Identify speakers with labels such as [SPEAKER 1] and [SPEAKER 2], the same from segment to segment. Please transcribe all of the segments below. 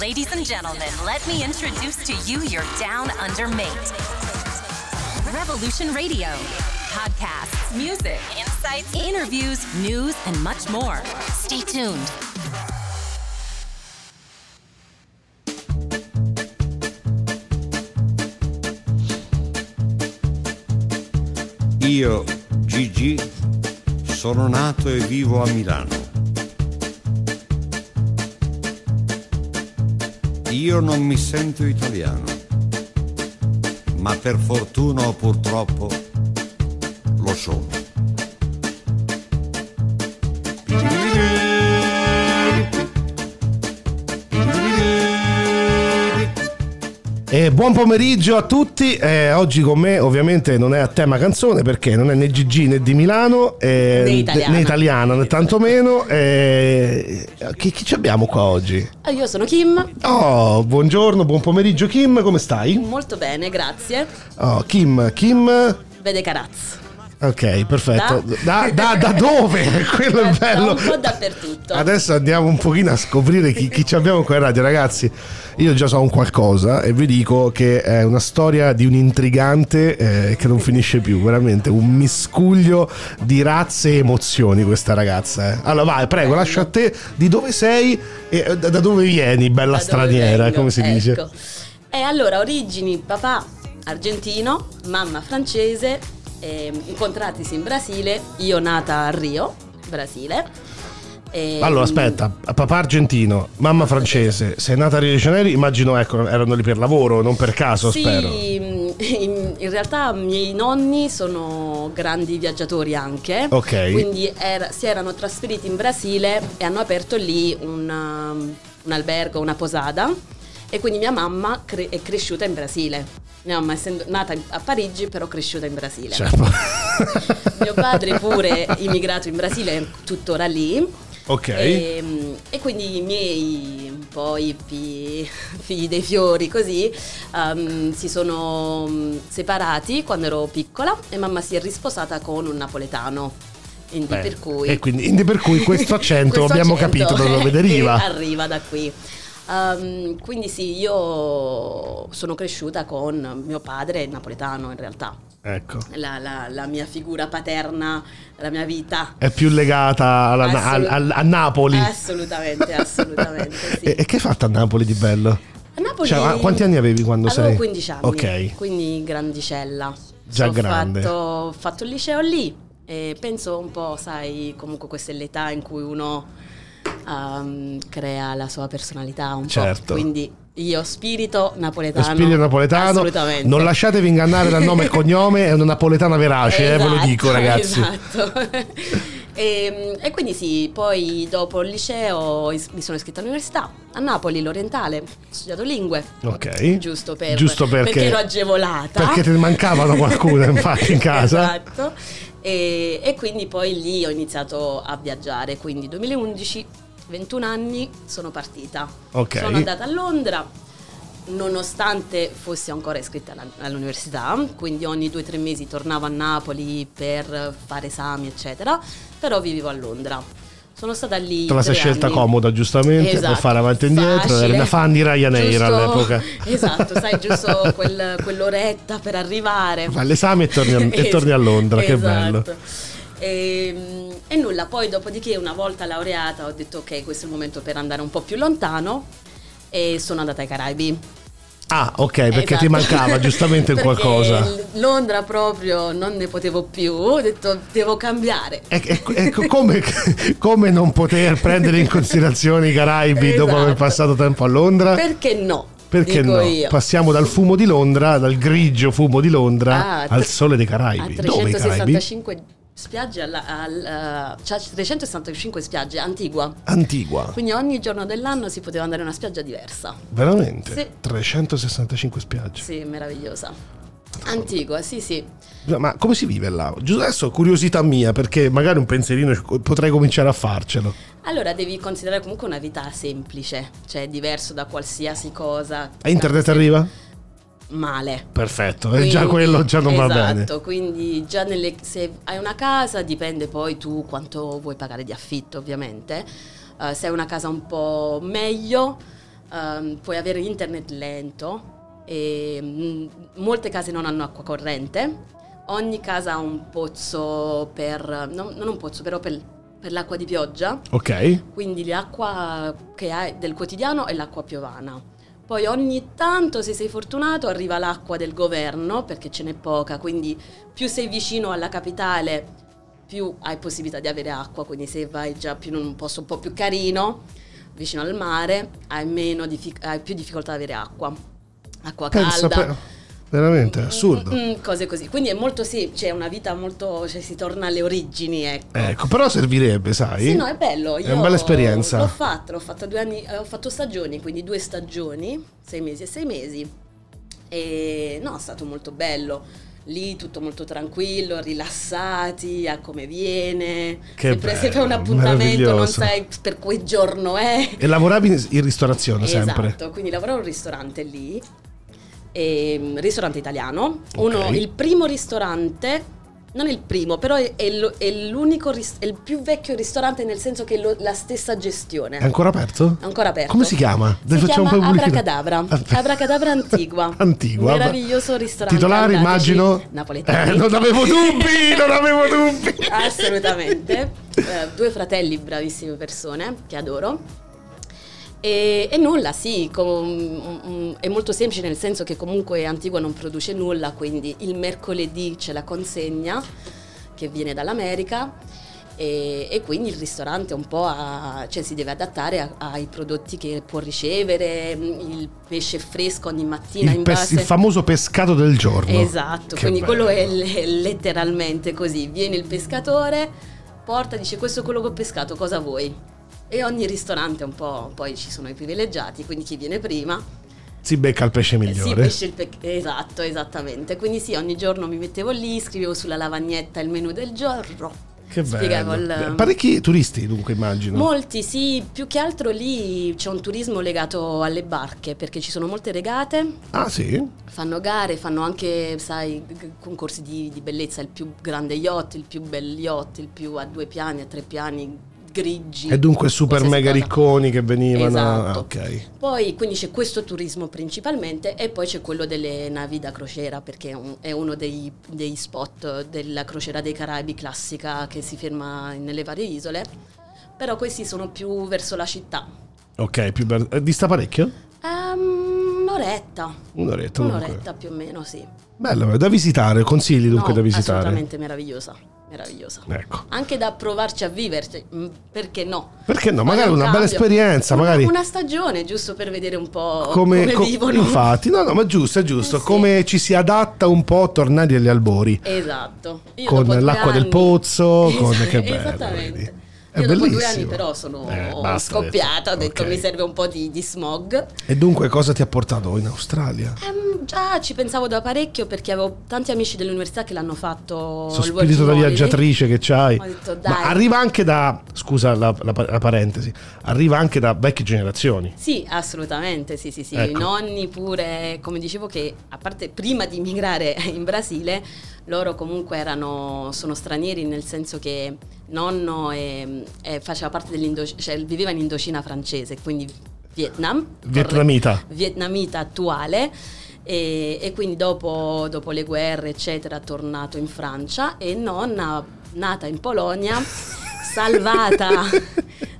[SPEAKER 1] Ladies and gentlemen, let me introduce to you your down under mate. Revolution Radio. Podcasts, music, insights, interviews, news, and much more. Stay tuned.
[SPEAKER 2] Io, Gigi, sono nato e vivo a Milano. Io non mi sento italiano, ma per fortuna o purtroppo
[SPEAKER 3] buon pomeriggio a tutti. Eh, oggi con me, ovviamente, non è a tema canzone perché non è né Gigi né di Milano eh,
[SPEAKER 4] Né italiana.
[SPEAKER 3] né italiana né tantomeno. Eh, chi, chi ci abbiamo qua oggi?
[SPEAKER 4] Ah, Io sono Kim,
[SPEAKER 3] Oh, buongiorno, buon pomeriggio, Kim. Come stai?
[SPEAKER 4] molto bene, grazie.
[SPEAKER 3] Oh, Kim, Kim.
[SPEAKER 4] Vede Caraz.
[SPEAKER 3] Ok, perfetto. Da, da- da dove? Quello è
[SPEAKER 4] Da
[SPEAKER 3] bello.
[SPEAKER 4] un po' dappertutto.
[SPEAKER 3] Adesso andiamo un pochino a scoprire chi, chi ci abbiamo qua in radio, ragazzi. Io già so un qualcosa e vi dico che è una storia di un intrigante eh, che non finisce più, veramente un miscuglio di razze e emozioni questa ragazza. eh. Allora vai, prego, lascio a te di dove sei e eh, da da dove vieni, bella
[SPEAKER 4] Da
[SPEAKER 3] straniera, come si dice.
[SPEAKER 4] ecco. E allora, origini, papà argentino, mamma francese, ehm, incontratisi in Brasile, io nata a Rio, Brasile. E,
[SPEAKER 3] Allora, aspetta, papà argentino, mamma francese, sei nata a Rio de Janeiro, immagino ecco, erano lì per lavoro, non per caso,
[SPEAKER 4] Sì,
[SPEAKER 3] spero.
[SPEAKER 4] in, in realtà i miei nonni sono grandi viaggiatori anche,
[SPEAKER 3] Ok.
[SPEAKER 4] quindi era- si erano trasferiti in Brasile e hanno aperto lì un, um, un albergo, una posada e quindi mia mamma cre- è cresciuta in Brasile. Mia mamma essendo nata a Parigi però cresciuta in Brasile.
[SPEAKER 3] Cioè,
[SPEAKER 4] Mio padre pure immigrato in Brasile, è tuttora lì.
[SPEAKER 3] ok.
[SPEAKER 4] E, e quindi i miei un po' hippie, figli dei fiori così, um, si sono mm, separati quando ero piccola e mamma si è risposata con un napoletano. Quindi
[SPEAKER 3] Beh,
[SPEAKER 4] per cui...
[SPEAKER 3] e quindi- per cui questo accento
[SPEAKER 4] Questo
[SPEAKER 3] abbiamo
[SPEAKER 4] accento
[SPEAKER 3] capito da dove deriva.
[SPEAKER 4] arriva da qui. Um, quindi sì, io sono cresciuta con mio padre napoletano in realtà.
[SPEAKER 3] Ecco.
[SPEAKER 4] La, la- la mia figura paterna, la mia vita.
[SPEAKER 3] È più legata alla- al-
[SPEAKER 4] Assolut-
[SPEAKER 3] al- a Napoli.
[SPEAKER 4] Assolutamente, assolutamente. Sì.
[SPEAKER 3] E, e che hai fatto a Napoli di bello?
[SPEAKER 4] A Napoli
[SPEAKER 3] Cioè, quanti anni avevi quando
[SPEAKER 4] avevo
[SPEAKER 3] sei?
[SPEAKER 4] 15 anni.
[SPEAKER 3] Ok.
[SPEAKER 4] Quindi grandicella.
[SPEAKER 3] Già
[SPEAKER 4] Ho
[SPEAKER 3] grande.
[SPEAKER 4] Fatto, ho fatto il liceo lì e penso un po', sai, comunque questa è l'età in cui uno um, crea la sua personalità un
[SPEAKER 3] Certo.
[SPEAKER 4] po'. Quindi io spirito napoletano.
[SPEAKER 3] Spirito napoletano.
[SPEAKER 4] Assolutamente.
[SPEAKER 3] Non lasciatevi ingannare dal nome e cognome, è una napoletana verace, eh, ve lo
[SPEAKER 4] Esatto,
[SPEAKER 3] dico ragazzi.
[SPEAKER 4] Esatto. e, e quindi sì, poi dopo il liceo is- mi sono iscritta all'università a Napoli, l'Orientale, ho studiato lingue.
[SPEAKER 3] Ok.
[SPEAKER 4] Giusto, per,
[SPEAKER 3] Giusto perché,
[SPEAKER 4] ero agevolata.
[SPEAKER 3] Perché te ne mancavano qualcuna infatti in casa.
[SPEAKER 4] Esatto. E, e quindi poi lì ho iniziato a viaggiare, quindi 2011, 21 anni, sono partita.
[SPEAKER 3] Ok.
[SPEAKER 4] Sono andata a Londra, nonostante fossi ancora iscritta alla- all'università, quindi ogni due o tre mesi tornavo a Napoli per fare esami, eccetera, però vivevo a Londra. Sono stata lì.
[SPEAKER 3] Te la sei scelta
[SPEAKER 4] anni.
[SPEAKER 3] comoda giustamente,
[SPEAKER 4] Esatto,
[SPEAKER 3] per fare avanti e indietro, eri
[SPEAKER 4] facile.
[SPEAKER 3] una fan di Ryanair
[SPEAKER 4] Giusto-
[SPEAKER 3] all'epoca.
[SPEAKER 4] Esatto, sai, giusto quel- quell'oretta per arrivare.
[SPEAKER 3] Fai l'esame e torni a- e torni a Londra, che bello.
[SPEAKER 4] E, e nulla, poi dopodiché una volta laureata ho detto ok, questo è il momento per andare un po' più lontano e sono andata ai Caraibi.
[SPEAKER 3] Ah, ok, perché ti
[SPEAKER 4] Esatto.
[SPEAKER 3] mancava giustamente qualcosa.
[SPEAKER 4] Londra proprio non ne potevo più, ho detto devo cambiare.
[SPEAKER 3] Ecco come, come non poter prendere in considerazione i Caraibi dopo
[SPEAKER 4] Esatto.
[SPEAKER 3] aver passato tempo a Londra?
[SPEAKER 4] Perché no?
[SPEAKER 3] Perché
[SPEAKER 4] Dico
[SPEAKER 3] no?
[SPEAKER 4] io.
[SPEAKER 3] Passiamo dal fumo di Londra, dal grigio fumo di Londra,
[SPEAKER 4] Ah,
[SPEAKER 3] al sole dei
[SPEAKER 4] a
[SPEAKER 3] Caraibi. Dove i Caraibi?
[SPEAKER 4] 365 spiagge alla, al, uh, cioè 365 spiagge Antigua.
[SPEAKER 3] Antigua.
[SPEAKER 4] Quindi ogni giorno dell'anno si poteva andare a una spiaggia diversa.
[SPEAKER 3] Veramente?
[SPEAKER 4] Sì.
[SPEAKER 3] 365 spiagge.
[SPEAKER 4] Sì, meravigliosa. Antigua, sì, sì.
[SPEAKER 3] Ma come si vive là? Giusto adesso curiosità mia, perché magari un pensierino potrei cominciare a farcelo.
[SPEAKER 4] Allora devi considerare comunque una vita semplice, cioè diverso da qualsiasi cosa.
[SPEAKER 3] A internet arriva?
[SPEAKER 4] Male.
[SPEAKER 3] Perfetto, e già quello già non va bene.
[SPEAKER 4] Esatto, quindi già nelle, se hai una casa dipende poi tu quanto vuoi pagare di affitto ovviamente. Eh, se hai una casa un po' meglio ehm, puoi avere internet lento e mm, molte case non hanno acqua corrente. Ogni casa ha un pozzo per, no, non un pozzo, però per, per l'acqua di pioggia,
[SPEAKER 3] Ok.
[SPEAKER 4] quindi l'acqua che hai del quotidiano è l'acqua piovana. Poi ogni tanto, se sei fortunato, arriva l'acqua del governo, perché ce n'è poca, quindi più sei vicino alla capitale, più hai possibilità di avere acqua, quindi se vai già più in un posto un po' più carino, vicino al mare, hai, meno diffic- hai più difficoltà ad avere acqua. Acqua
[SPEAKER 3] Pensa,
[SPEAKER 4] calda.
[SPEAKER 3] pe- veramente assurdo.
[SPEAKER 4] Mm, cose così. Quindi è molto sì, c'è una vita molto, cioè si torna alle origini, ecco.
[SPEAKER 3] Ecco, però servirebbe, sai?
[SPEAKER 4] Sì, no, è bello.
[SPEAKER 3] È una bella esperienza.
[SPEAKER 4] L'ho fatto, l'ho fatto due anni, eh, ho fatto stagioni, quindi due stagioni, sei mesi e sei mesi. E no, è stato molto bello. Lì tutto molto tranquillo, rilassati, a come viene.
[SPEAKER 3] Che
[SPEAKER 4] sempre se fai un
[SPEAKER 3] bello,
[SPEAKER 4] appuntamento non sai per quel giorno è.
[SPEAKER 3] E lavoravi in, ristorazione sempre?
[SPEAKER 4] Esatto, quindi lavoravo in un ristorante lì, ehm, ristorante italiano, uno, il primo ristorante, non il primo, però è, è è l'unico, ris- è il più vecchio ristorante nel senso che è la stessa gestione.
[SPEAKER 3] È ancora aperto?
[SPEAKER 4] È ancora aperto.
[SPEAKER 3] Come si chiama?
[SPEAKER 4] Si
[SPEAKER 3] Dai, facciamo
[SPEAKER 4] chiama. Abracadabra. Abracadabra Antigua.
[SPEAKER 3] Antigua.
[SPEAKER 4] Meraviglioso ristorante.
[SPEAKER 3] Titolari,
[SPEAKER 4] Andateci.
[SPEAKER 3] immagino.
[SPEAKER 4] Napoletani.
[SPEAKER 3] Eh, non avevo dubbi, non avevo dubbi.
[SPEAKER 4] Assolutamente. Eh, due fratelli bravissime persone che adoro. E, e nulla, sì, com- mm, è molto semplice nel senso che comunque Antigua non produce nulla, quindi il mercoledì c'è la consegna che viene dall'America e, e quindi il ristorante un po' ha- cioè, si deve adattare a- ai prodotti che può ricevere, mm, il pesce fresco ogni mattina
[SPEAKER 3] Il,
[SPEAKER 4] in
[SPEAKER 3] pes-
[SPEAKER 4] base...
[SPEAKER 3] il famoso pescato del giorno.
[SPEAKER 4] Esatto,
[SPEAKER 3] Che
[SPEAKER 4] quindi quello è
[SPEAKER 3] bello.
[SPEAKER 4] le- letteralmente così. Viene il pescatore, porta, dice questo è quello che ho pescato, cosa vuoi? E ogni ristorante un po', poi ci sono i privilegiati, quindi chi viene prima
[SPEAKER 3] Si becca il pesce
[SPEAKER 4] eh,
[SPEAKER 3] migliore.
[SPEAKER 4] pesce il pe- esatto, esattamente. Quindi sì, ogni giorno mi mettevo lì, scrivevo sulla lavagnetta il menù del giorno.
[SPEAKER 3] Che
[SPEAKER 4] spiegavo
[SPEAKER 3] bello.
[SPEAKER 4] il-
[SPEAKER 3] Parecchi turisti, dunque, immagino.
[SPEAKER 4] Molti, sì, più che altro lì c'è un turismo legato alle barche, perché ci sono molte regate,
[SPEAKER 3] ah, sì?
[SPEAKER 4] Fanno gare, fanno anche, sai, concorsi di, di bellezza, il più grande yacht, il più bel yacht, il più a due piani, a tre piani, grigi.
[SPEAKER 3] E dunque super mega
[SPEAKER 4] cosa.
[SPEAKER 3] ricconi che venivano.
[SPEAKER 4] Esatto.
[SPEAKER 3] Ah, ok.
[SPEAKER 4] Poi quindi c'è questo turismo principalmente e poi c'è quello delle navi da crociera perché è, un- è uno dei, dei spot della crociera dei Caraibi classica che si ferma nelle varie isole. Però questi sono più verso la città.
[SPEAKER 3] Ok, più bello. Eh, Dista parecchio?
[SPEAKER 4] Ehm, un'oretta.
[SPEAKER 3] Un'oretta.
[SPEAKER 4] Un'oretta più o meno, sì.
[SPEAKER 3] Bello, da visitare, consigli dunque
[SPEAKER 4] No,
[SPEAKER 3] da visitare.
[SPEAKER 4] Assolutamente meravigliosa, meravigliosa.
[SPEAKER 3] Ecco.
[SPEAKER 4] Anche da provarci a viverci, mm, perché no?
[SPEAKER 3] Perché no? Magari
[SPEAKER 4] un
[SPEAKER 3] una bella
[SPEAKER 4] cambio.
[SPEAKER 3] esperienza,
[SPEAKER 4] Una-
[SPEAKER 3] magari
[SPEAKER 4] Una stagione, giusto per vedere un po'
[SPEAKER 3] come,
[SPEAKER 4] come,
[SPEAKER 3] co-
[SPEAKER 4] vivono.
[SPEAKER 3] Infatti, no, no, ma giusto, è giusto.
[SPEAKER 4] Eh sì.
[SPEAKER 3] Come ci si adatta un po' a tornare agli albori.
[SPEAKER 4] Esatto. Io
[SPEAKER 3] Con l'acqua del
[SPEAKER 4] anni-
[SPEAKER 3] pozzo, con-
[SPEAKER 4] Esatto,
[SPEAKER 3] che bello,
[SPEAKER 4] Esattamente.
[SPEAKER 3] vedi. È
[SPEAKER 4] Io dopo due
[SPEAKER 3] bellissimo.
[SPEAKER 4] anni però sono
[SPEAKER 3] Eh, basta,
[SPEAKER 4] scoppiata, ho detto
[SPEAKER 3] Ok.
[SPEAKER 4] mi serve un po' di, di smog.
[SPEAKER 3] E dunque cosa ti ha portato in Australia?
[SPEAKER 4] Ehm, già ci pensavo da parecchio perché avevo tanti amici dell'università che l'hanno fatto.
[SPEAKER 3] Questo spirito da viaggiatrice che c'hai.
[SPEAKER 4] Ho detto,
[SPEAKER 3] Ma
[SPEAKER 4] dai.
[SPEAKER 3] arriva anche da, scusa la, la- la parentesi, arriva anche da vecchie generazioni.
[SPEAKER 4] Sì, assolutamente, sì, sì, sì.
[SPEAKER 3] Ecco.
[SPEAKER 4] I nonni pure, come dicevo che a parte prima di immigrare in Brasile, loro comunque erano, sono stranieri nel senso che nonno eh, eh, faceva parte dell'Indocina, cioè viveva in Indocina francese, quindi Vietnam.
[SPEAKER 3] Vietnamita.
[SPEAKER 4] Vietnamita attuale. E, e quindi dopo, dopo le guerre, eccetera, è tornato in Francia e nonna, nata in Polonia, salvata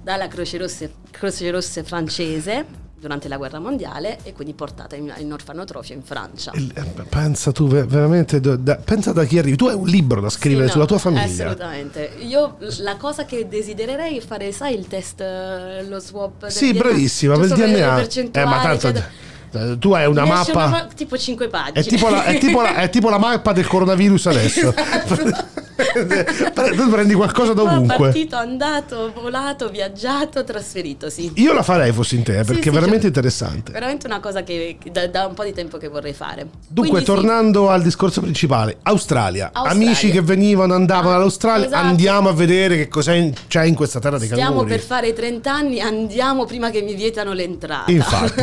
[SPEAKER 4] dalla Croce Rosse, Croce Rosse francese durante la guerra mondiale e quindi portata in, in orfanotrofio in Francia.
[SPEAKER 3] Eh, Pensa tu ve- veramente, da- pensa da chi arrivi. Tu hai un libro da scrivere
[SPEAKER 4] Sì, no,
[SPEAKER 3] sulla tua famiglia.
[SPEAKER 4] Assolutamente. Io la cosa che desidererei è fare, sai, il test, eh, lo swap.
[SPEAKER 3] Sì,
[SPEAKER 4] DNA,
[SPEAKER 3] bravissima, per il DNA. Eh, ma tanto
[SPEAKER 4] eccetera.
[SPEAKER 3] eh, tu hai una mappa.
[SPEAKER 4] una- tipo 5 pagine.
[SPEAKER 3] È tipo, la, è, tipo la, è tipo la mappa del coronavirus adesso.
[SPEAKER 4] Esatto.
[SPEAKER 3] tu prendi qualcosa da ovunque.
[SPEAKER 4] Partito, andato, volato, viaggiato, trasferitosi.
[SPEAKER 3] Io la farei fossi in te, perché
[SPEAKER 4] Sì, sì,
[SPEAKER 3] è veramente
[SPEAKER 4] cioè,
[SPEAKER 3] interessante.
[SPEAKER 4] Veramente una cosa che, da, da un po' di tempo che vorrei fare.
[SPEAKER 3] Dunque,
[SPEAKER 4] Quindi sì,
[SPEAKER 3] tornando al discorso principale, Australia.
[SPEAKER 4] Australia.
[SPEAKER 3] Amici che venivano, andavano
[SPEAKER 4] Ah,
[SPEAKER 3] all'Australia,
[SPEAKER 4] esatto.
[SPEAKER 3] andiamo a vedere che cosa c'è in questa terra dei
[SPEAKER 4] Stiamo
[SPEAKER 3] canguri.
[SPEAKER 4] per fare i 30 anni, andiamo prima che mi vietano l'entrata.
[SPEAKER 3] Infatti.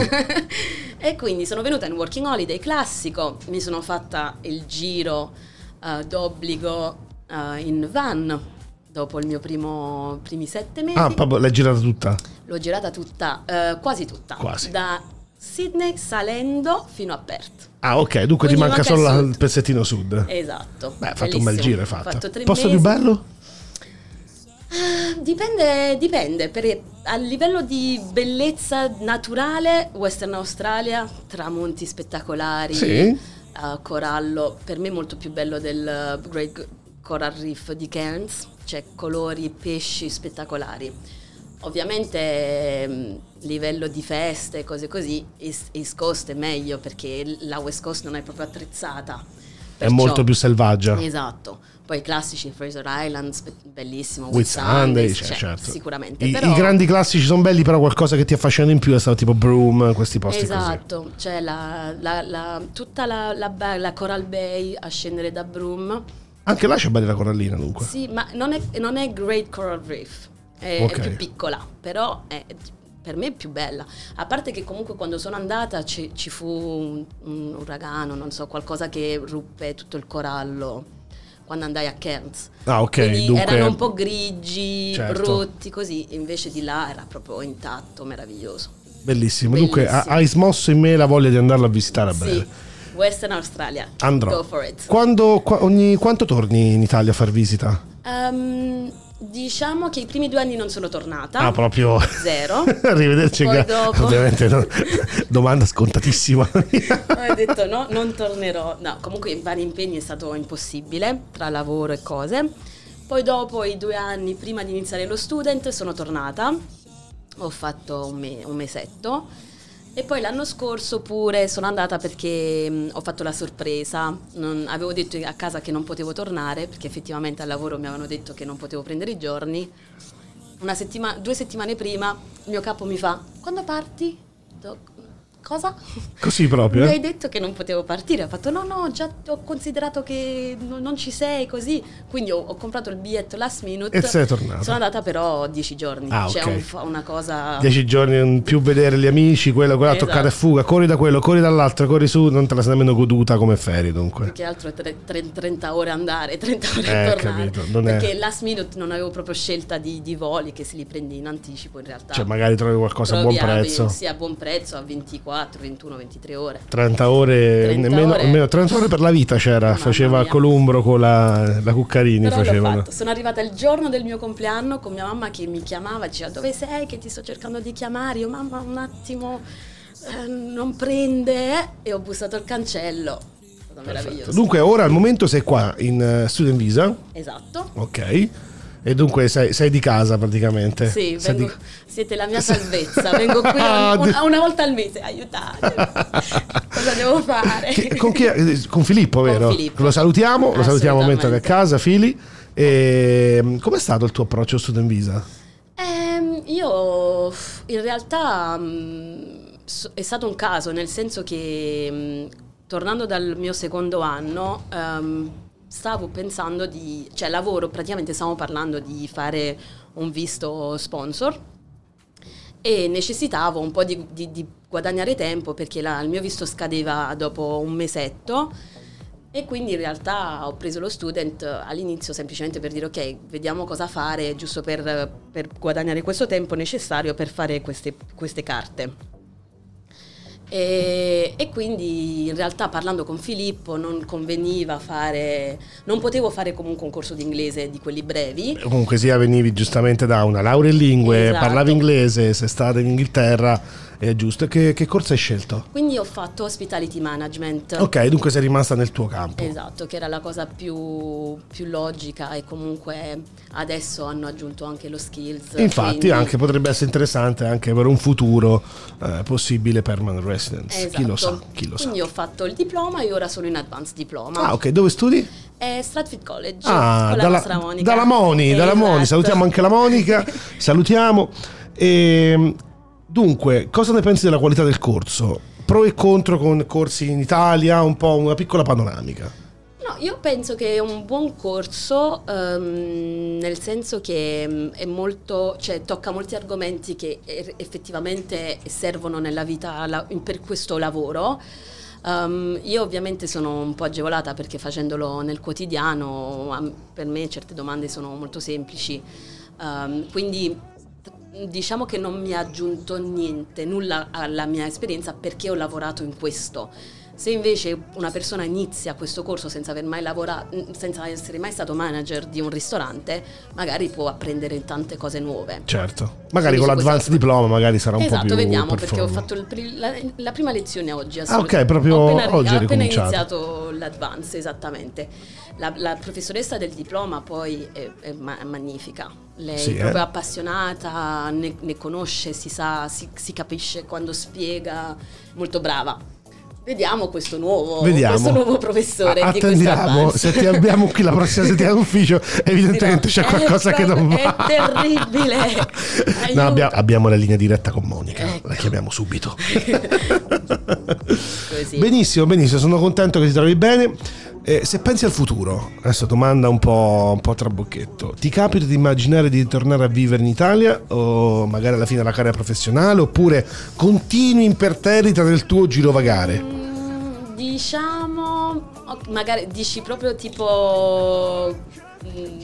[SPEAKER 4] e quindi sono venuta in working holiday classico, mi sono fatta il giro eh, d'obbligo eh, in van dopo il mio primo primi sette mesi.
[SPEAKER 3] Ah, proprio l'hai girata tutta?
[SPEAKER 4] L'ho girata tutta, eh, quasi tutta.
[SPEAKER 3] Quasi.
[SPEAKER 4] Da Sydney salendo fino a Perth.
[SPEAKER 3] Ah, ok, dunque ti
[SPEAKER 4] Quindi
[SPEAKER 3] manca
[SPEAKER 4] manca
[SPEAKER 3] solo
[SPEAKER 4] il
[SPEAKER 3] pezzettino sud.
[SPEAKER 4] Esatto.
[SPEAKER 3] Beh, hai fatto un bel giro, hai fatto.
[SPEAKER 4] fatto tre
[SPEAKER 3] Posto
[SPEAKER 4] mesi.
[SPEAKER 3] più bello?
[SPEAKER 4] Dipende, dipende, perché a livello di bellezza naturale, Western Australia, tramonti spettacolari,
[SPEAKER 3] Sì.
[SPEAKER 4] eh, corallo, per me molto più bello del Great Coral Reef di Cairns, cioè colori, pesci spettacolari. Ovviamente ehm, livello di feste, cose così, East, Coast è meglio perché la West Coast non è proprio attrezzata.
[SPEAKER 3] È
[SPEAKER 4] Perciò-
[SPEAKER 3] molto più selvaggia.
[SPEAKER 4] Esatto. Poi i classici Fraser Island, bellissimo.
[SPEAKER 3] With Sunday,
[SPEAKER 4] Sundays,
[SPEAKER 3] cioè, certo.
[SPEAKER 4] Sicuramente.
[SPEAKER 3] I,
[SPEAKER 4] però,
[SPEAKER 3] i grandi classici sono belli, però qualcosa che ti affascina in più è stato tipo Broom, questi posti così.
[SPEAKER 4] Esatto, cioè la, la- la- tutta la, la Coral Bay a scendere da Broome.
[SPEAKER 3] Anche là c'è bella la corallina, dunque.
[SPEAKER 4] Sì, ma non è, non è Great Coral Reef, è, è
[SPEAKER 3] Ok.
[SPEAKER 4] più piccola, però è- per me è più bella. A parte che comunque quando sono andata ci, ci fu un, un uragano, non so, qualcosa che ruppe tutto il corallo quando andai a Cairns.
[SPEAKER 3] Ah, ok,
[SPEAKER 4] Quindi
[SPEAKER 3] dunque-
[SPEAKER 4] erano un po' grigi,
[SPEAKER 3] Certo.
[SPEAKER 4] rotti così, invece di là era proprio intatto, meraviglioso.
[SPEAKER 3] Bellissimo. Dunque ha-
[SPEAKER 4] Bellissimo.
[SPEAKER 3] hai smosso in me la voglia di andarlo a visitare a breve.
[SPEAKER 4] Sì, Western Australia.
[SPEAKER 3] Andrò.
[SPEAKER 4] Go for it.
[SPEAKER 3] Quando, qua- ogni, quanto torni in Italia a far visita?
[SPEAKER 4] Ehm, diciamo che i primi due anni non sono tornata.
[SPEAKER 3] Ah, proprio.
[SPEAKER 4] Zero.
[SPEAKER 3] Arrivederci.
[SPEAKER 4] Poi dopo-
[SPEAKER 3] Ovviamente no. domanda scontatissima.
[SPEAKER 4] Ho detto no, non tornerò. No, comunque in vari impegni è stato impossibile, tra lavoro e cose. Poi dopo i due anni prima di iniziare lo student sono tornata, ho fatto un, me- un mesetto e poi l'anno scorso pure sono andata perché mh, ho fatto la sorpresa, Non- avevo detto a casa che non potevo tornare perché effettivamente al lavoro mi avevano detto che non potevo prendere i giorni. Settima- due settimane prima il mio capo mi fa, quando parti? Cosa?
[SPEAKER 3] Così proprio.
[SPEAKER 4] Mi
[SPEAKER 3] eh?
[SPEAKER 4] hai detto che non potevo partire, ho fatto no no, già ho considerato che no- non ci sei così, quindi ho, ho comprato il biglietto last minute
[SPEAKER 3] E sei tornata.
[SPEAKER 4] Sono andata però dieci giorni,
[SPEAKER 3] Ah,
[SPEAKER 4] cioè
[SPEAKER 3] ok.
[SPEAKER 4] un una cosa...
[SPEAKER 3] Dieci giorni più vedere gli amici, quello, quella
[SPEAKER 4] Esatto.
[SPEAKER 3] toccata e fuga, corri da quello, corri dall'altro, corri su, non te la sei nemmeno goduta come ferie dunque.
[SPEAKER 4] Più che altro tre- tre- 30 ore andare, 30 ore
[SPEAKER 3] Eh,
[SPEAKER 4] tornare.
[SPEAKER 3] capito, non è-
[SPEAKER 4] Perché last minute non avevo proprio scelta di, di voli che se li prendi in anticipo in realtà.
[SPEAKER 3] Cioè magari trovi qualcosa a buon
[SPEAKER 4] Trovi a-
[SPEAKER 3] prezzo.
[SPEAKER 4] Sì, a buon prezzo, a 24, 21, 23 ore.
[SPEAKER 3] 30 ore,
[SPEAKER 4] 30
[SPEAKER 3] nemmeno,
[SPEAKER 4] ore.
[SPEAKER 3] nemmeno 30 ore per la vita c'era,
[SPEAKER 4] Mamma
[SPEAKER 3] faceva
[SPEAKER 4] mia.
[SPEAKER 3] Columbro con la, la Cuccarini.
[SPEAKER 4] Però l'ho
[SPEAKER 3] facevano.
[SPEAKER 4] fatto. Sono arrivata il giorno del mio compleanno con mia mamma che mi chiamava, diceva dove sei che ti sto cercando di chiamare. Io mamma un attimo eh, non prende eh?" e ho bussato al cancello.
[SPEAKER 3] Dunque ora al momento sei qua in eh, Student Visa,
[SPEAKER 4] Esatto.
[SPEAKER 3] ok, e dunque sei, sei di casa praticamente.
[SPEAKER 4] Sì, vengo-
[SPEAKER 3] di-
[SPEAKER 4] siete la mia salvezza. Vengo qui
[SPEAKER 3] Ah,
[SPEAKER 4] ogni-
[SPEAKER 3] di-
[SPEAKER 4] una, volta al mese. Aiutatemi. Cosa devo fare?
[SPEAKER 3] Che- con, chi- eh, con Filippo,
[SPEAKER 4] Con
[SPEAKER 3] vero?
[SPEAKER 4] Filippo.
[SPEAKER 3] Lo salutiamo, lo salutiamo mentre è a casa, Fili. E, com'è stato il tuo approccio a Student Visa?
[SPEAKER 4] Ehm, io in realtà so- è stato un caso, nel senso che mh, tornando dal mio secondo anno ehm, stavo pensando di, cioè lavoro, praticamente stiamo parlando di fare un visto sponsor e necessitavo un po' di, di- di guadagnare tempo perché la- il mio visto scadeva dopo un mesetto e quindi in realtà ho preso lo student all'inizio semplicemente per dire ok, vediamo cosa fare, giusto per, per guadagnare questo tempo necessario per fare queste, queste carte. E, e quindi in realtà parlando con Filippo non conveniva fare, non potevo fare comunque un corso di inglese di quelli brevi,
[SPEAKER 3] Comunque sia, venivi giustamente da una laurea in lingue,
[SPEAKER 4] Esatto.
[SPEAKER 3] parlavi inglese, sei stata in Inghilterra, è giusto. Che, che corso hai scelto?
[SPEAKER 4] quindi ho fatto hospitality management.
[SPEAKER 3] Ok, dunque sei rimasta nel tuo campo.
[SPEAKER 4] Esatto, che era la cosa più, più logica e comunque adesso hanno aggiunto anche lo skills.
[SPEAKER 3] Infatti
[SPEAKER 4] quindi-
[SPEAKER 3] anche potrebbe essere interessante anche per un futuro eh, possibile permanent residence.
[SPEAKER 4] Esatto.
[SPEAKER 3] Chi lo sa, chi lo sa.
[SPEAKER 4] Quindi ho fatto il diploma e ora sono in advanced diploma.
[SPEAKER 3] Ah, ok, dove studi?
[SPEAKER 4] È Stratford College
[SPEAKER 3] Ah,
[SPEAKER 4] con la
[SPEAKER 3] dalla,
[SPEAKER 4] Monica.
[SPEAKER 3] dalla Moni, dalla
[SPEAKER 4] Esatto.
[SPEAKER 3] Moni, salutiamo anche la Monica, salutiamo. E, dunque, cosa ne pensi della qualità del corso? Pro e contro con corsi in Italia, un po' una piccola panoramica.
[SPEAKER 4] No, io penso che è un buon corso, ehm, nel senso che mm, è molto, cioè, tocca molti argomenti che er- effettivamente servono nella vita per questo lavoro. Um, io ovviamente sono un po' agevolata perché facendolo nel quotidiano um, per me certe domande sono molto semplici, um, quindi diciamo che non mi ha aggiunto niente, nulla alla mia esperienza perché ho lavorato in questo. Se invece una persona inizia questo corso senza aver mai lavorato, senza essere mai stato manager di un ristorante, magari può apprendere tante cose nuove.
[SPEAKER 3] Certo, magari con l'advanced diploma magari sarà un
[SPEAKER 4] esatto,
[SPEAKER 3] po' più
[SPEAKER 4] vediamo perché ho fatto pri- la, la, prima lezione oggi.
[SPEAKER 3] Ah, ok, proprio
[SPEAKER 4] ho appena,
[SPEAKER 3] oggi
[SPEAKER 4] ho appena iniziato l'advanced, esattamente. La, la, professoressa del diploma poi è, è, ma- è magnifica. Lei sì, è proprio eh? appassionata, ne, ne, conosce, si sa, si, si capisce quando spiega, molto brava. Vediamo questo nuovo,
[SPEAKER 3] Vediamo.
[SPEAKER 4] Questo nuovo professore.
[SPEAKER 3] Attendiamo, se ti abbiamo qui la prossima settimana d'ufficio, evidentemente c'è qualcosa che non va.
[SPEAKER 4] È terribile.
[SPEAKER 3] no, abbiamo, abbiamo, la linea diretta con Monica, ecco. la chiamiamo subito. benissimo, benissimo, sono contento che ti trovi bene. Eh, se pensi al futuro, adesso domanda un po', un po' trabocchetto, ti capita di immaginare di tornare a vivere in Italia o magari alla fine della carriera professionale oppure continui imperterrita nel tuo girovagare?
[SPEAKER 4] Mm, diciamo, magari dici proprio tipo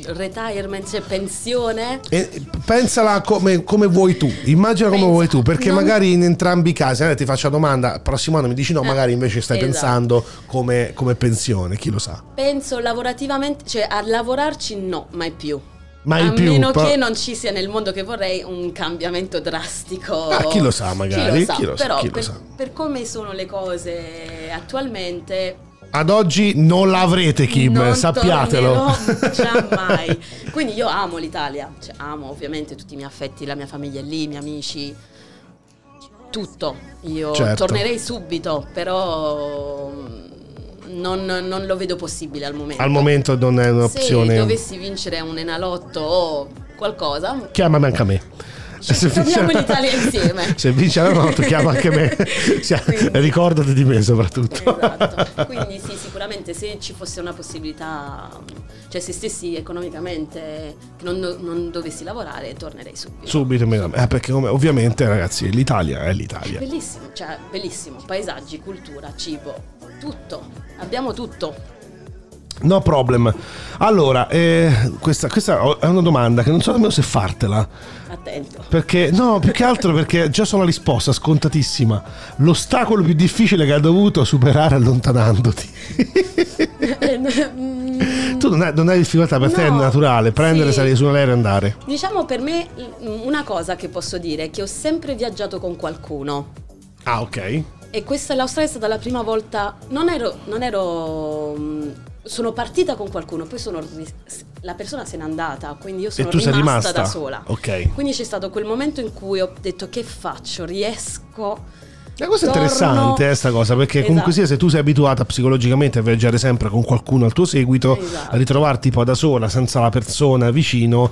[SPEAKER 4] retirement, cioè pensione.
[SPEAKER 3] E pensala come, come, vuoi tu, immagina come Pensa, vuoi tu, perché non... magari in entrambi i casi eh, ti faccio la domanda, prossimo anno mi dici no, eh, magari invece stai esatto. pensando come, come, pensione, chi lo sa.
[SPEAKER 4] Penso lavorativamente, cioè a lavorarci no, mai più.
[SPEAKER 3] Mai
[SPEAKER 4] a
[SPEAKER 3] più,
[SPEAKER 4] meno pa- che non ci sia nel mondo che vorrei un cambiamento drastico.
[SPEAKER 3] Ah, chi lo sa magari, chi lo sa, chi lo
[SPEAKER 4] però
[SPEAKER 3] chi
[SPEAKER 4] per,
[SPEAKER 3] sa.
[SPEAKER 4] per come sono le cose attualmente
[SPEAKER 3] ad oggi non l'avrete Kim,
[SPEAKER 4] non
[SPEAKER 3] sappiatelo.
[SPEAKER 4] mai. Quindi io amo l'Italia, cioè, amo ovviamente tutti i miei affetti, la mia famiglia è lì, i miei amici, tutto. Io
[SPEAKER 3] certo.
[SPEAKER 4] tornerei subito, però mm, non, non, lo vedo possibile al momento.
[SPEAKER 3] Al momento non è un'opzione.
[SPEAKER 4] Se dovessi vincere un Enalotto o qualcosa,
[SPEAKER 3] chiamami anche a me.
[SPEAKER 4] Ci torniamo in Italia insieme.
[SPEAKER 3] Se vince la notte, chiama anche me. Quindi, Ricordati di me soprattutto.
[SPEAKER 4] Esatto. Quindi sì, sicuramente se ci fosse una possibilità, cioè se stessi economicamente, che non, non dovessi lavorare, tornerei subito.
[SPEAKER 3] Subito, eh, perché come, ovviamente ragazzi l'Italia è l'Italia.
[SPEAKER 4] È bellissimo, cioè bellissimo. Paesaggi, cultura, cibo, tutto. Abbiamo tutto.
[SPEAKER 3] No problem. Allora, eh, questa, questa, è una domanda che non so nemmeno se fartela.
[SPEAKER 4] Attento.
[SPEAKER 3] Perché, no, più che altro perché già so la risposta, scontatissima. L'ostacolo più difficile che hai dovuto superare allontanandoti. tu non hai, non hai, difficoltà, per no, te è naturale prendere, sì. salire su un aereo e andare.
[SPEAKER 4] Diciamo per me una cosa che posso dire è che ho sempre viaggiato con qualcuno.
[SPEAKER 3] Ah, ok.
[SPEAKER 4] E questa l'Australia è stata la prima volta. Non ero. Non ero sono partita con qualcuno, poi sono, la persona se n'è andata, quindi io sono rimasta,
[SPEAKER 3] rimasta,
[SPEAKER 4] da sola.
[SPEAKER 3] Ok.
[SPEAKER 4] Quindi c'è stato quel momento in cui ho detto che faccio? Riesco?
[SPEAKER 3] La cosa torno... interessante questa cosa, perché esatto. comunque sia se tu sei abituata psicologicamente a viaggiare sempre con qualcuno al tuo seguito, esatto. a ritrovarti poi da sola, senza la persona vicino,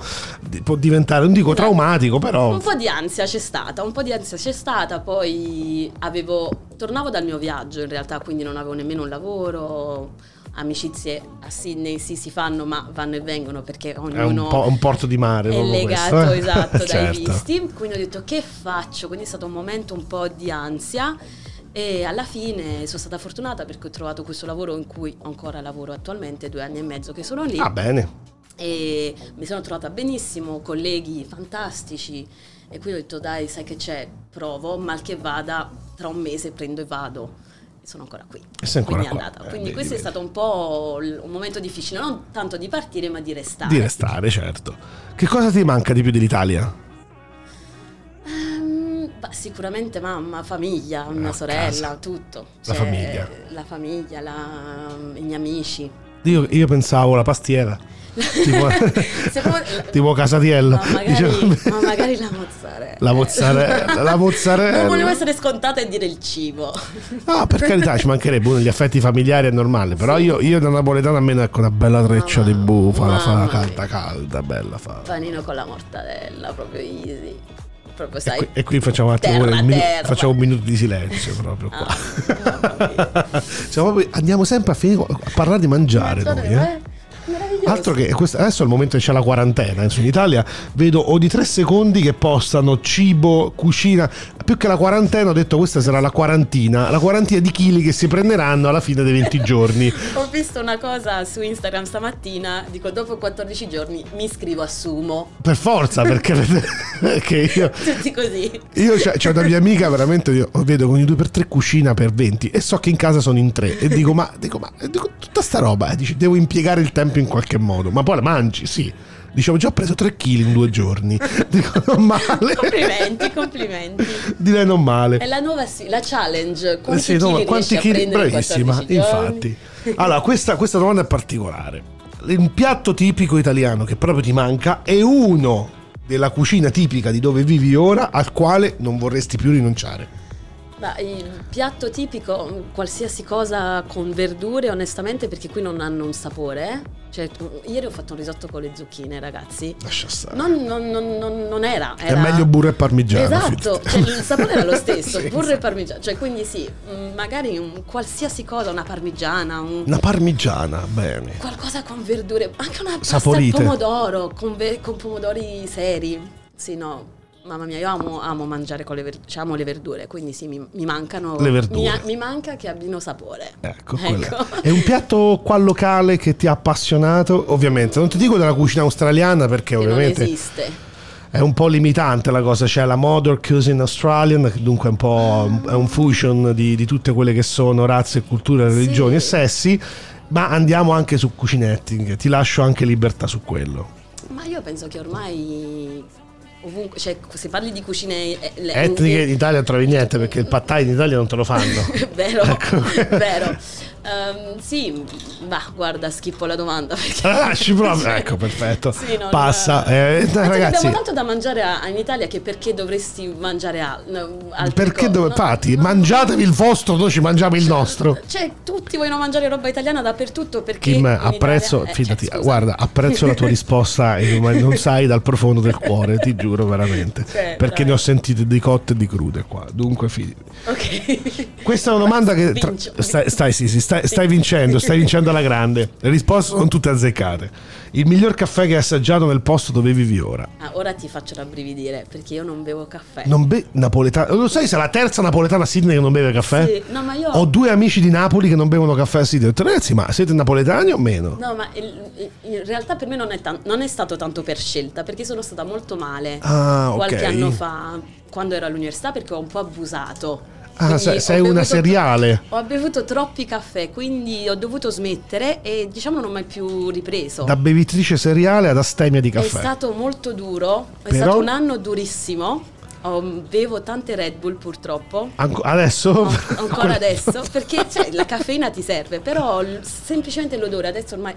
[SPEAKER 3] può diventare, non dico esatto. traumatico, però...
[SPEAKER 4] Un po' di ansia c'è stata, un po' di ansia c'è stata, poi avevo... tornavo dal mio viaggio in realtà, quindi non avevo nemmeno un lavoro amicizie a Sydney sì si fanno ma vanno e vengono perché ognuno
[SPEAKER 3] è un, po- un porto di mare
[SPEAKER 4] è legato
[SPEAKER 3] questo,
[SPEAKER 4] eh? esatto certo. dai visti. Quindi ho detto che faccio? Quindi è stato un momento un po' di ansia e alla fine sono stata fortunata perché ho trovato questo lavoro in cui ancora lavoro attualmente due anni e mezzo che sono lì.
[SPEAKER 3] Ah bene.
[SPEAKER 4] E mi sono trovata benissimo colleghi fantastici. E quindi ho detto dai sai che c'è? Provo mal che vada tra un mese prendo e vado sono ancora qui.
[SPEAKER 3] Sei ancora
[SPEAKER 4] quindi,
[SPEAKER 3] qua.
[SPEAKER 4] Eh, quindi eh, questo vedi, è stato un po' un momento difficile, non tanto di partire ma di restare.
[SPEAKER 3] Di restare, certo. Che cosa ti manca di più dell'Italia?
[SPEAKER 4] Um, bah, sicuramente mamma, famiglia, mia ah, sorella, casa. tutto.
[SPEAKER 3] La cioè, famiglia.
[SPEAKER 4] La famiglia, la, i miei amici.
[SPEAKER 3] Io, io pensavo la pastiera tipo, tipo Casatiello.
[SPEAKER 4] Ma magari, diciamo, ma magari la mozzarella.
[SPEAKER 3] La mozzarella. La mozzarella.
[SPEAKER 4] Non volevo essere scontata e dire il cibo.
[SPEAKER 3] No, per carità, ci mancherebbe uno, gli affetti familiari è normale. Però sì. io, io da napoletano almeno ecco una bella treccia mamma, di bufala, fa calda calda, bella fa.
[SPEAKER 4] Panino con la mortadella, proprio easy. Proprio, sai,
[SPEAKER 3] e, qui, e qui facciamo un attimo terra, terra. Minuto, facciamo un minuto di silenzio proprio qua. Ah, cioè, proprio, andiamo sempre a, finire, a parlare di mangiare noi, eh? Altro che questo- adesso è il momento che c'è la quarantena, adesso in Italia vedo ogni tre secondi che postano cibo, cucina, più che la quarantena ho detto questa sarà la quarantina, la quarantina di chili che si prenderanno alla fine dei 20 giorni.
[SPEAKER 4] Ho visto una cosa su Instagram stamattina, dico dopo 14 giorni mi iscrivo a Sumo.
[SPEAKER 3] Per forza, perché, perché io,
[SPEAKER 4] Tutti così.
[SPEAKER 3] io c'è, c'è una mia amica veramente, io vedo con i 2x3 cucina per 20 e so che in casa sono in 3 e dico ma, dico, ma dico, tutta sta roba, eh, dici, devo impiegare il tempo in qualche modo, ma poi la mangi, sì. Dicevo, già ho preso 3 kg in due giorni. Dico, non male.
[SPEAKER 4] Complimenti, complimenti.
[SPEAKER 3] Direi non male.
[SPEAKER 4] È la nuova sì, la challenge. Quanti
[SPEAKER 3] sì, no,
[SPEAKER 4] chili
[SPEAKER 3] quanti chili?
[SPEAKER 4] in
[SPEAKER 3] Bravissima,
[SPEAKER 4] 14 giorni?
[SPEAKER 3] infatti. Allora, questa, questa domanda è particolare. Un piatto tipico italiano che proprio ti manca è uno della cucina tipica di dove vivi ora al quale non vorresti più rinunciare.
[SPEAKER 4] Ma il piatto tipico, qualsiasi cosa con verdure, onestamente, perché qui non hanno un sapore. Cioè, ieri ho fatto un risotto con le zucchine, ragazzi.
[SPEAKER 3] Lascia stare.
[SPEAKER 4] Non, non- non- non- non era,
[SPEAKER 3] È
[SPEAKER 4] era-
[SPEAKER 3] meglio burro e parmigiano.
[SPEAKER 4] Esatto, cioè, il sapore era lo stesso,
[SPEAKER 3] Sì,
[SPEAKER 4] burro e parmigiano. Cioè, quindi sì, mm, magari un- qualsiasi cosa, una parmigiana, un-
[SPEAKER 3] Una parmigiana, bene.
[SPEAKER 4] qualcosa con verdure, anche una pasta al pomodoro, con, ve- con pomodori seri. Sì, no. Mamma mia, io amo, amo mangiare con le verdure, cioè amo le verdure, quindi sì, mi, mi mancano.
[SPEAKER 3] Le verdure.
[SPEAKER 4] Mi, mi manca che abbiano sapore.
[SPEAKER 3] Ecco, quello. È un piatto qua locale che ti ha appassionato, ovviamente. Non ti dico della cucina australiana perché
[SPEAKER 4] Che non
[SPEAKER 3] ovviamente
[SPEAKER 4] esiste.
[SPEAKER 3] è un po' limitante la cosa. C'è la Modern Cuisine Australian, che dunque è un po' è un fusion di, di tutte quelle che sono razze, culture, religioni e sessi. Ma andiamo anche su cucinetting, ti lascio anche libertà su quello.
[SPEAKER 4] Ma io penso che ormai ovunque, cioè se parli di cucine eh,
[SPEAKER 3] Etniche in Italia non trovi niente perché il pad thai in Italia non te lo fanno.
[SPEAKER 4] Vero,
[SPEAKER 3] Ecco.
[SPEAKER 4] vero. Ehm, sì, ma guarda, schippo la domanda perché...
[SPEAKER 3] Lasci proprio. Ecco, perfetto.
[SPEAKER 4] Sì, non-
[SPEAKER 3] Passa. Eh, ragazzi,
[SPEAKER 4] abbiamo tanto da mangiare a- in Italia che perché dovresti mangiare al- no,
[SPEAKER 3] perché dove
[SPEAKER 4] no,
[SPEAKER 3] fatti?
[SPEAKER 4] no,
[SPEAKER 3] Mangiatevi il vostro, noi ci mangiamo il nostro.
[SPEAKER 4] Cioè, tutti vogliono mangiare roba italiana dappertutto perché...
[SPEAKER 3] Kim, apprezzo,
[SPEAKER 4] Italia- eh,
[SPEAKER 3] fidati,
[SPEAKER 4] cioè,
[SPEAKER 3] guarda, apprezzo la tua risposta e ma non sai dal profondo del cuore, ti giuro veramente.
[SPEAKER 4] Cioè,
[SPEAKER 3] perché
[SPEAKER 4] dai.
[SPEAKER 3] ne ho sentite di cotte e di crude qua. Dunque, fidati.
[SPEAKER 4] Ok.
[SPEAKER 3] Questa è una domanda che tra- stai, stai, sì, sì, stai, stai vincendo, stai vincendo alla grande. Le risposte sono tutte azzeccate. Il miglior caffè che hai assaggiato nel posto dove vivi ora.
[SPEAKER 4] Ah, ora ti faccio rabbrividire perché io non bevo caffè.
[SPEAKER 3] Non be napoletano. Lo sai se è la terza napoletana a Sydney che non beve caffè?
[SPEAKER 4] Sì, no, ma io...
[SPEAKER 3] Ho due amici di Napoli che non bevono caffè a Sydney. Ho detto, ragazzi, ma siete napoletani o meno?
[SPEAKER 4] No, ma in realtà per me non è, tan- non è stato tanto per scelta, perché sono stata molto male
[SPEAKER 3] Ah,
[SPEAKER 4] qualche anno fa, quando ero all'università, perché ho un po' abusato.
[SPEAKER 3] Ah, sei- sei una seriale.
[SPEAKER 4] Ho bevuto troppi caffè, quindi ho dovuto smettere e diciamo non ho mai più ripreso.
[SPEAKER 3] Da bevitrice seriale ad astemia di
[SPEAKER 4] È
[SPEAKER 3] caffè.
[SPEAKER 4] stato molto duro, è
[SPEAKER 3] Però-
[SPEAKER 4] stato un anno durissimo. Ho- bevo tante Red Bull purtroppo.
[SPEAKER 3] Anco- adesso?
[SPEAKER 4] An- ancora adesso perché cioè, la caffeina ti serve però l- semplicemente l'odore adesso ormai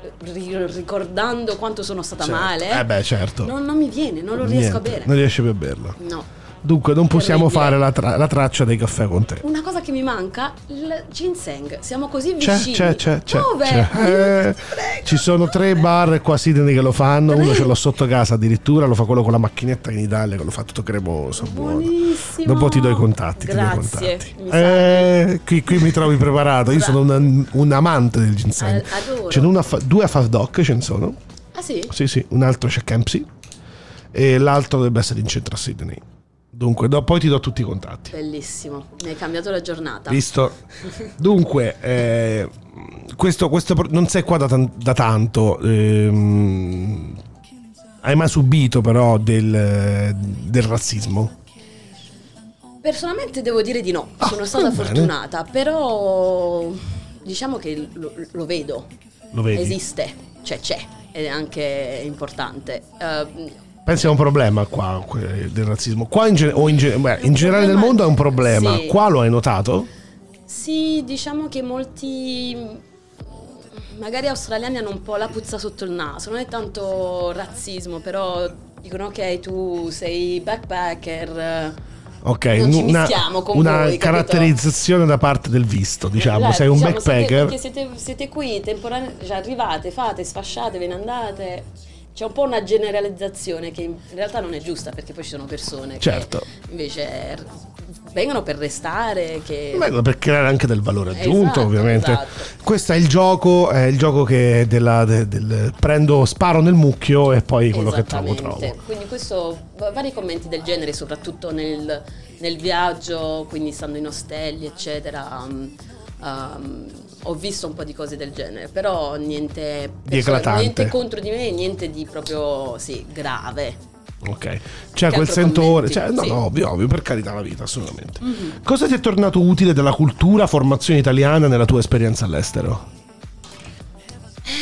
[SPEAKER 4] eh, ri- ricordando quanto sono stata
[SPEAKER 3] Certo.
[SPEAKER 4] male
[SPEAKER 3] Eh beh, certo.
[SPEAKER 4] non, non mi viene non lo riesco a
[SPEAKER 3] Niente,
[SPEAKER 4] bere
[SPEAKER 3] Non riesci più a berlo.
[SPEAKER 4] no
[SPEAKER 3] Dunque, non possiamo fare la, tra- la traccia dei caffè con te.
[SPEAKER 4] una cosa che mi manca il ginseng siamo così vicini
[SPEAKER 3] c'è, c'è, c'è.
[SPEAKER 4] dove?
[SPEAKER 3] c'è. Eh, ci sono tre bar qua a Sydney che lo fanno. Uno
[SPEAKER 4] Tre?
[SPEAKER 3] ce l'ho sotto casa addirittura. Lo fa quello con la macchinetta in Italia che lo fa tutto cremoso. Buono.
[SPEAKER 4] buonissimo
[SPEAKER 3] Dopo ti do i contatti. ti do i
[SPEAKER 4] grazie
[SPEAKER 3] contatti.
[SPEAKER 4] mi
[SPEAKER 3] Eh, qui, qui mi trovi preparato. Io sono un, un amante del ginseng.
[SPEAKER 4] Ad- adoro.
[SPEAKER 3] Ce n'è fa- due a Faf Doc, ce ne sono.
[SPEAKER 4] ah sì?
[SPEAKER 3] Sì, sì, un altro c'è Kempsey e l'altro dovrebbe essere in centro a Sydney. Dunque, do- poi ti do tutti i contatti.
[SPEAKER 4] bellissimo mi hai cambiato la giornata
[SPEAKER 3] Visto? Dunque, eh, questo, questo non sei qua da, da tanto. ehm, hai mai subito però del, del razzismo?
[SPEAKER 4] Personalmente devo dire di no,
[SPEAKER 3] Ah,
[SPEAKER 4] sono stata fortunata, però diciamo che lo, lo vedo,
[SPEAKER 3] Lo vedi?
[SPEAKER 4] esiste, cioè c'è ed è anche importante. Eh,
[SPEAKER 3] Pensi a un problema qua del razzismo? Qua in, o in, gen- beh, in generale nel mondo è un problema.
[SPEAKER 4] sì.
[SPEAKER 3] Qua lo hai notato?
[SPEAKER 4] sì, diciamo che molti magari australiani hanno un po' la puzza sotto il naso, non è tanto razzismo, però dicono ok tu sei backpacker.
[SPEAKER 3] Ok, una,
[SPEAKER 4] con
[SPEAKER 3] una caratterizzazione da parte del visto, diciamo,
[SPEAKER 4] Eh,
[SPEAKER 3] sei un
[SPEAKER 4] diciamo,
[SPEAKER 3] backpacker.
[SPEAKER 4] Siete, siete, qui, temporanei, cioè arrivate, fate, sfasciate, ve ne andate. C'è un po' una generalizzazione che in realtà non è giusta perché poi ci sono persone
[SPEAKER 3] Certo.
[SPEAKER 4] che invece vengono per restare, che...
[SPEAKER 3] Beh, per creare anche del valore aggiunto,
[SPEAKER 4] Esatto,
[SPEAKER 3] ovviamente.
[SPEAKER 4] esatto.
[SPEAKER 3] Questo è il gioco, è il gioco che della- de- del prendo, sparo nel mucchio e poi quello che trovo trovo.
[SPEAKER 4] Quindi questo, va- vari commenti del genere, soprattutto nel, nel viaggio, quindi stando in ostelli, eccetera. um, um, ho visto un po' di cose del genere, però niente,
[SPEAKER 3] eclatante.
[SPEAKER 4] niente contro di me, niente di proprio sì, grave.
[SPEAKER 3] Ok, c'è
[SPEAKER 4] Che
[SPEAKER 3] quel sentore, cioè, no,
[SPEAKER 4] Sì.
[SPEAKER 3] no, ovvio, ovvio, per carità la vita, assolutamente. Cosa ti è tornato utile della cultura, formazione italiana nella tua esperienza all'estero?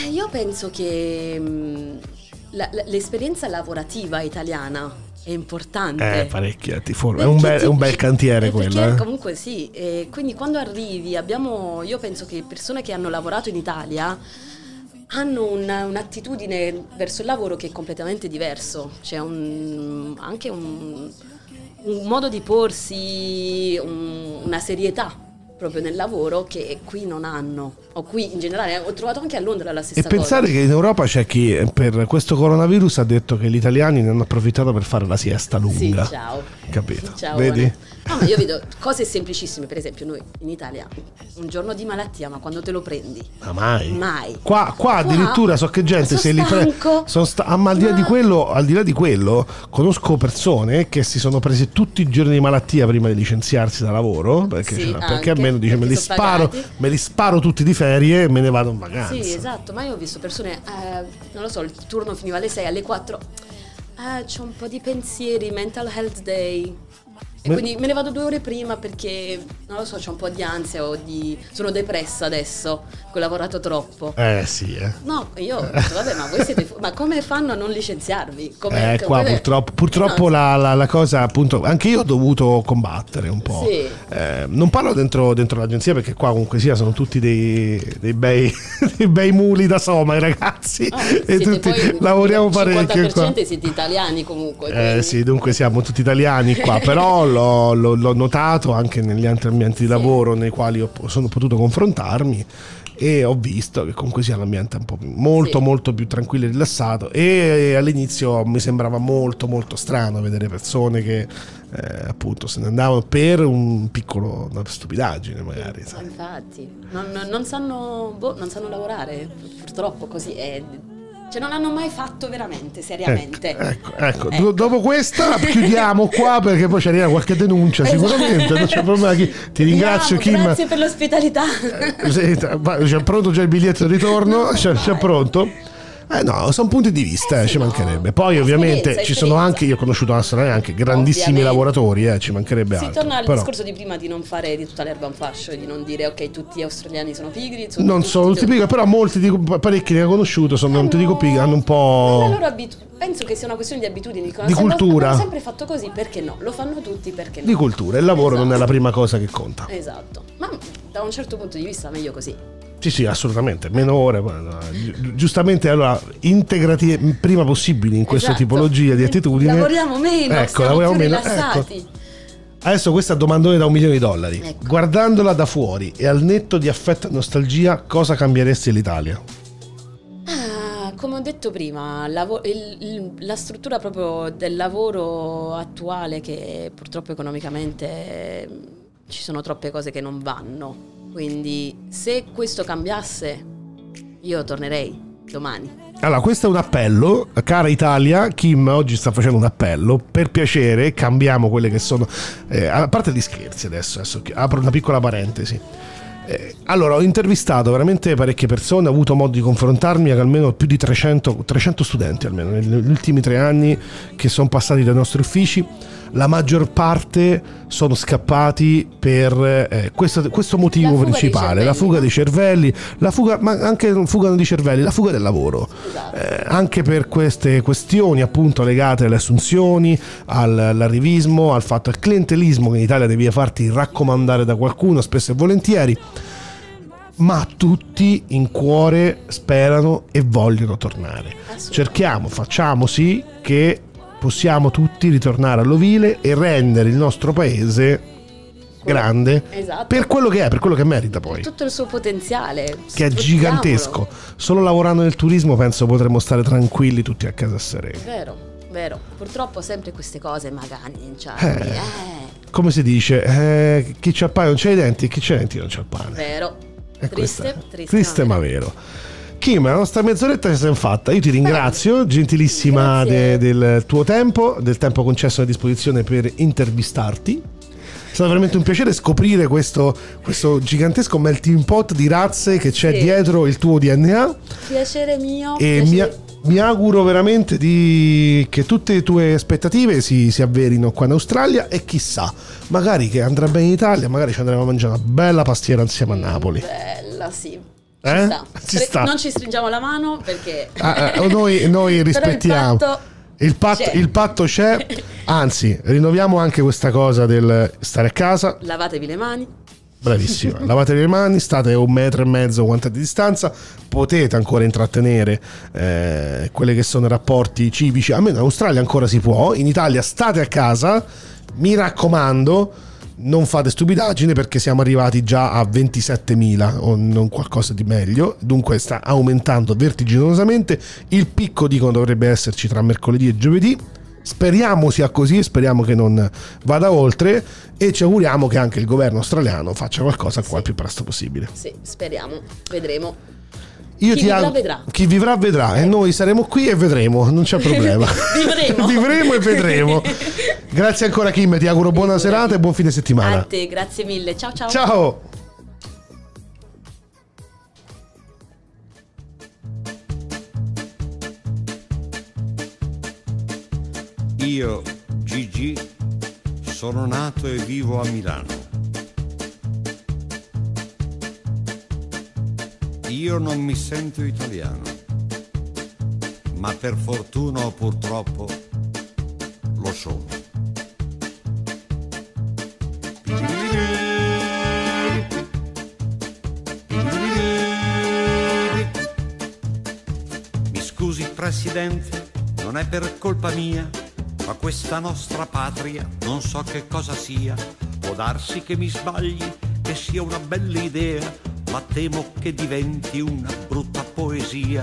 [SPEAKER 4] Eh, Io penso che mm, la- la- l'esperienza lavorativa italiana è importante.
[SPEAKER 3] Eh, parecchia, ti forma. È un bel, è un bel cantiere
[SPEAKER 4] eh,
[SPEAKER 3] quello. eh.
[SPEAKER 4] Comunque sì, e quindi quando arrivi abbiamo, io penso che persone che hanno lavorato in Italia hanno una- un'attitudine verso il lavoro che è completamente diverso, c'è un- anche un, un modo di porsi, un- una serietà proprio nel lavoro che qui non hanno, o qui in generale, ho trovato anche a Londra la
[SPEAKER 3] E
[SPEAKER 4] stessa
[SPEAKER 3] pensare
[SPEAKER 4] cosa.
[SPEAKER 3] che in Europa c'è chi per questo coronavirus ha detto che gli italiani ne hanno approfittato per fare la siesta
[SPEAKER 4] Sì,
[SPEAKER 3] lunga.
[SPEAKER 4] ciao.
[SPEAKER 3] Capito?
[SPEAKER 4] Ciao.
[SPEAKER 3] Vedi?
[SPEAKER 4] No, ma io vedo cose semplicissime, per esempio noi in Italia un giorno di malattia, ma quando te lo prendi?
[SPEAKER 3] Ma mai.
[SPEAKER 4] Mai.
[SPEAKER 3] Qua, qua addirittura so che gente
[SPEAKER 4] sono
[SPEAKER 3] se li prende.
[SPEAKER 4] stanco.
[SPEAKER 3] ah, ma al di, là di quello, al di là di quello, conosco persone che si sono prese tutti i giorni di malattia prima di licenziarsi da lavoro. Perché,
[SPEAKER 4] Sì,
[SPEAKER 3] perché
[SPEAKER 4] anche,
[SPEAKER 3] almeno dice me li, sparo, me li sparo tutti di ferie e me ne vado in vacanza.
[SPEAKER 4] Sì, esatto, ma io ho visto persone, eh, non lo so, il turno finiva alle 6, alle 4, eh, c'ho un po' di pensieri, mental health day. E quindi me ne vado due ore prima perché, non lo so, c'ho un po' di ansia o di... sono depressa adesso, che ho lavorato troppo.
[SPEAKER 3] Eh sì, eh.
[SPEAKER 4] No, io ho detto, vabbè, ma voi siete... fu- ma come fanno a non licenziarvi? Come,
[SPEAKER 3] Eh, qua
[SPEAKER 4] come-
[SPEAKER 3] purtroppo, purtroppo
[SPEAKER 4] No,
[SPEAKER 3] la, la- la cosa, appunto, anche io ho dovuto combattere un po'.
[SPEAKER 4] Sì.
[SPEAKER 3] Eh, non parlo dentro, dentro l'agenzia perché qua comunque sia sono tutti dei, dei bei, dei bei muli da soma i ragazzi
[SPEAKER 4] Ah,
[SPEAKER 3] e tutti
[SPEAKER 4] poi
[SPEAKER 3] lavoriamo parecchio qua.
[SPEAKER 4] 50% siete italiani comunque.
[SPEAKER 3] Eh
[SPEAKER 4] quindi-
[SPEAKER 3] sì, dunque siamo tutti italiani qua, però l'ho, l'ho- l'ho notato anche negli altri ambienti di lavoro nei quali ho- sono potuto confrontarmi e ho visto che comunque sia l'ambiente un po' più, molto
[SPEAKER 4] Sì.
[SPEAKER 3] molto più tranquillo e rilassato e all'inizio mi sembrava molto molto strano vedere persone che eh, appunto se ne andavano per un piccolo una stupidaggine magari
[SPEAKER 4] Ma
[SPEAKER 3] sai.
[SPEAKER 4] Infatti, non, non- non sanno, boh, non sanno lavorare, purtroppo così è. Cioè non l'hanno mai fatto veramente, seriamente.
[SPEAKER 3] Ecco, ecco,
[SPEAKER 4] Ecco.
[SPEAKER 3] dopo questa chiudiamo qua perché poi ci arriva qualche denuncia
[SPEAKER 4] Esatto.
[SPEAKER 3] sicuramente, non c'è problema. Chi- Ti ringrazio
[SPEAKER 4] Andiamo,
[SPEAKER 3] Kim.
[SPEAKER 4] Grazie per l'ospitalità.
[SPEAKER 3] Eh, va- C'è pronto già il biglietto di ritorno?
[SPEAKER 4] No,
[SPEAKER 3] c'è, c'è pronto? Eh no, sono punti di vista, eh, ci mancherebbe. Poi ovviamente ci sono anche, io ho conosciuto a anche grandissimi
[SPEAKER 4] Ovviamente.
[SPEAKER 3] lavoratori, eh, ci mancherebbe
[SPEAKER 4] Si
[SPEAKER 3] altro.
[SPEAKER 4] torna al
[SPEAKER 3] Però
[SPEAKER 4] discorso di prima di non fare di tutta l'erba un fascio di non dire ok tutti gli australiani sono pigri. sono
[SPEAKER 3] non
[SPEAKER 4] tutti-
[SPEAKER 3] sono tutti pigri, però molti, dico, parecchi che ho conosciuto sono, non ti dico pigri, hanno un
[SPEAKER 4] La
[SPEAKER 3] po'...
[SPEAKER 4] loro abitu- penso che sia una questione di abitudini. dicono,
[SPEAKER 3] Di
[SPEAKER 4] "Se lo-
[SPEAKER 3] cultura."
[SPEAKER 4] Abbiamo sempre fatto così, perché no? Lo fanno tutti, perché no?
[SPEAKER 3] di cultura. Il lavoro non è
[SPEAKER 4] Esatto.
[SPEAKER 3] la prima cosa che conta.
[SPEAKER 4] Esatto, ma da un certo punto di vista meglio così.
[SPEAKER 3] Sì, sì, assolutamente. Meno ore. Giustamente, allora, integrati il prima possibile in questa
[SPEAKER 4] Esatto.
[SPEAKER 3] tipologia di attitudine.
[SPEAKER 4] Lavoriamo meno,
[SPEAKER 3] Ecco, lavoriamo meno.
[SPEAKER 4] rilassati.
[SPEAKER 3] Ecco. Adesso questa domandone da un milione di dollari.
[SPEAKER 4] Ecco.
[SPEAKER 3] Guardandola da fuori e al netto di affetto e nostalgia, cosa cambieresti l'Italia?
[SPEAKER 4] Ah, come ho detto prima, lavo- il- il- la struttura proprio del lavoro attuale che purtroppo economicamente eh, ci sono troppe cose che non vanno. Quindi se questo cambiasse io tornerei domani.
[SPEAKER 3] Allora, questo è un appello, cara Italia, Kim oggi sta facendo un appello, per piacere cambiamo quelle che sono, eh, a parte gli scherzi adesso, adesso apro una piccola parentesi. Eh, allora, ho intervistato veramente parecchie persone, ho avuto modo di confrontarmi con almeno più di 300, 300 studenti almeno negli ultimi tre anni che sono passati dai nostri uffici. La maggior parte sono scappati per eh, questo, questo motivo
[SPEAKER 4] La
[SPEAKER 3] principale, la fuga dei cervelli, la fuga, ma anche fuga di cervelli, la fuga del lavoro.
[SPEAKER 4] Esatto.
[SPEAKER 3] Eh, anche per queste questioni appunto legate alle assunzioni, al- all'arrivismo, al fatto del clientelismo che in Italia devi farti raccomandare da qualcuno spesso e volentieri, ma tutti in cuore sperano e vogliono tornare. Cerchiamo, facciamo sì che possiamo tutti ritornare all'ovile e rendere il nostro paese grande
[SPEAKER 4] Esatto.
[SPEAKER 3] per quello che è, per quello che merita poi.
[SPEAKER 4] Tutto il suo potenziale.
[SPEAKER 3] Che è gigantesco. Solo lavorando nel turismo penso potremmo stare tranquilli tutti a casa sereni.
[SPEAKER 4] Vero, vero. Purtroppo sempre queste cose magagnanci.
[SPEAKER 3] Eh.
[SPEAKER 4] Eh.
[SPEAKER 3] Come si dice, eh, chi c'ha il pane non c'ha i denti chi c'ha i denti non c'ha il pane.
[SPEAKER 4] Vero.
[SPEAKER 3] E
[SPEAKER 4] Triste,
[SPEAKER 3] questa-
[SPEAKER 4] triste,
[SPEAKER 3] triste ma vero. Kim, la nostra mezz'oretta ci siamo fatta. Io ti ringrazio, gentilissima
[SPEAKER 4] Grazie.
[SPEAKER 3] de- del tuo tempo, del tempo concesso a disposizione per intervistarti. È stato veramente un piacere scoprire questo, questo gigantesco melting pot di razze che c'è
[SPEAKER 4] Sì.
[SPEAKER 3] dietro il tuo DNA
[SPEAKER 4] Piacere mio.
[SPEAKER 3] e mi,
[SPEAKER 4] piacere-
[SPEAKER 3] mi auguro veramente di- che tutte le tue aspettative si, si avverino qua in Australia e chissà, magari che andrà bene in Italia, magari ci andremo a mangiare una bella pastiera insieme a Napoli.
[SPEAKER 4] Bella, sì.
[SPEAKER 3] Eh?
[SPEAKER 4] Ci sta.
[SPEAKER 3] Ci
[SPEAKER 4] Stre-
[SPEAKER 3] sta.
[SPEAKER 4] Non ci stringiamo la mano perché...
[SPEAKER 3] Ah, eh, noi, noi rispettiamo.
[SPEAKER 4] il patto
[SPEAKER 3] Il patto,
[SPEAKER 4] c'è.
[SPEAKER 3] il patto c'è, anzi, rinnoviamo anche questa cosa del stare a casa.
[SPEAKER 4] Lavatevi le mani.
[SPEAKER 3] Bravissima, lavate le mani, state a un metro e mezzo quanta di distanza, potete ancora intrattenere eh, quelli che sono i rapporti civici. Almeno in Australia ancora si può, in Italia state a casa, mi raccomando, non fate stupidaggini perché siamo arrivati già a 27.000 o non qualcosa di meglio, dunque sta aumentando vertiginosamente. Il picco dicono dovrebbe esserci tra mercoledì e giovedì. Speriamo sia così, speriamo che non vada oltre e ci auguriamo che anche il governo australiano faccia qualcosa qua il più presto possibile.
[SPEAKER 4] Sì, speriamo. Vedremo.
[SPEAKER 3] Io
[SPEAKER 4] Chi
[SPEAKER 3] ti
[SPEAKER 4] vivrà vedrà.
[SPEAKER 3] Chi vivrà vedrà e noi saremo qui e vedremo, non c'è problema.
[SPEAKER 4] Vivremo.
[SPEAKER 3] Vivremo e vedremo. Grazie ancora Kim, ti auguro buona serata e buon fine settimana.
[SPEAKER 4] A te, grazie mille. Ciao ciao.
[SPEAKER 3] Ciao!
[SPEAKER 2] Io, Gigi, sono nato e vivo a Milano. Io non mi sento italiano, ma per fortuna o purtroppo lo sono. Mi scusi Presidente, non è per colpa mia, ma questa nostra patria non so che cosa sia. Può darsi che mi sbagli, che sia una bella idea, ma temo che diventi una brutta poesia.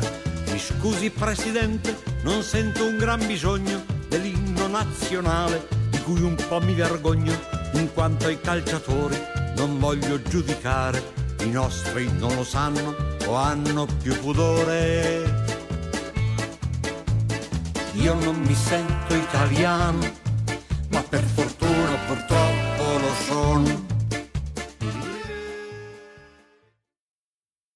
[SPEAKER 2] Mi scusi Presidente, non sento un gran bisogno dell'inno nazionale, di cui un po' mi vergogno, in quanto ai calciatori non voglio giudicare. I nostri non lo sanno o hanno più pudore. Io non mi sento italiano, ma per fortuna purtroppo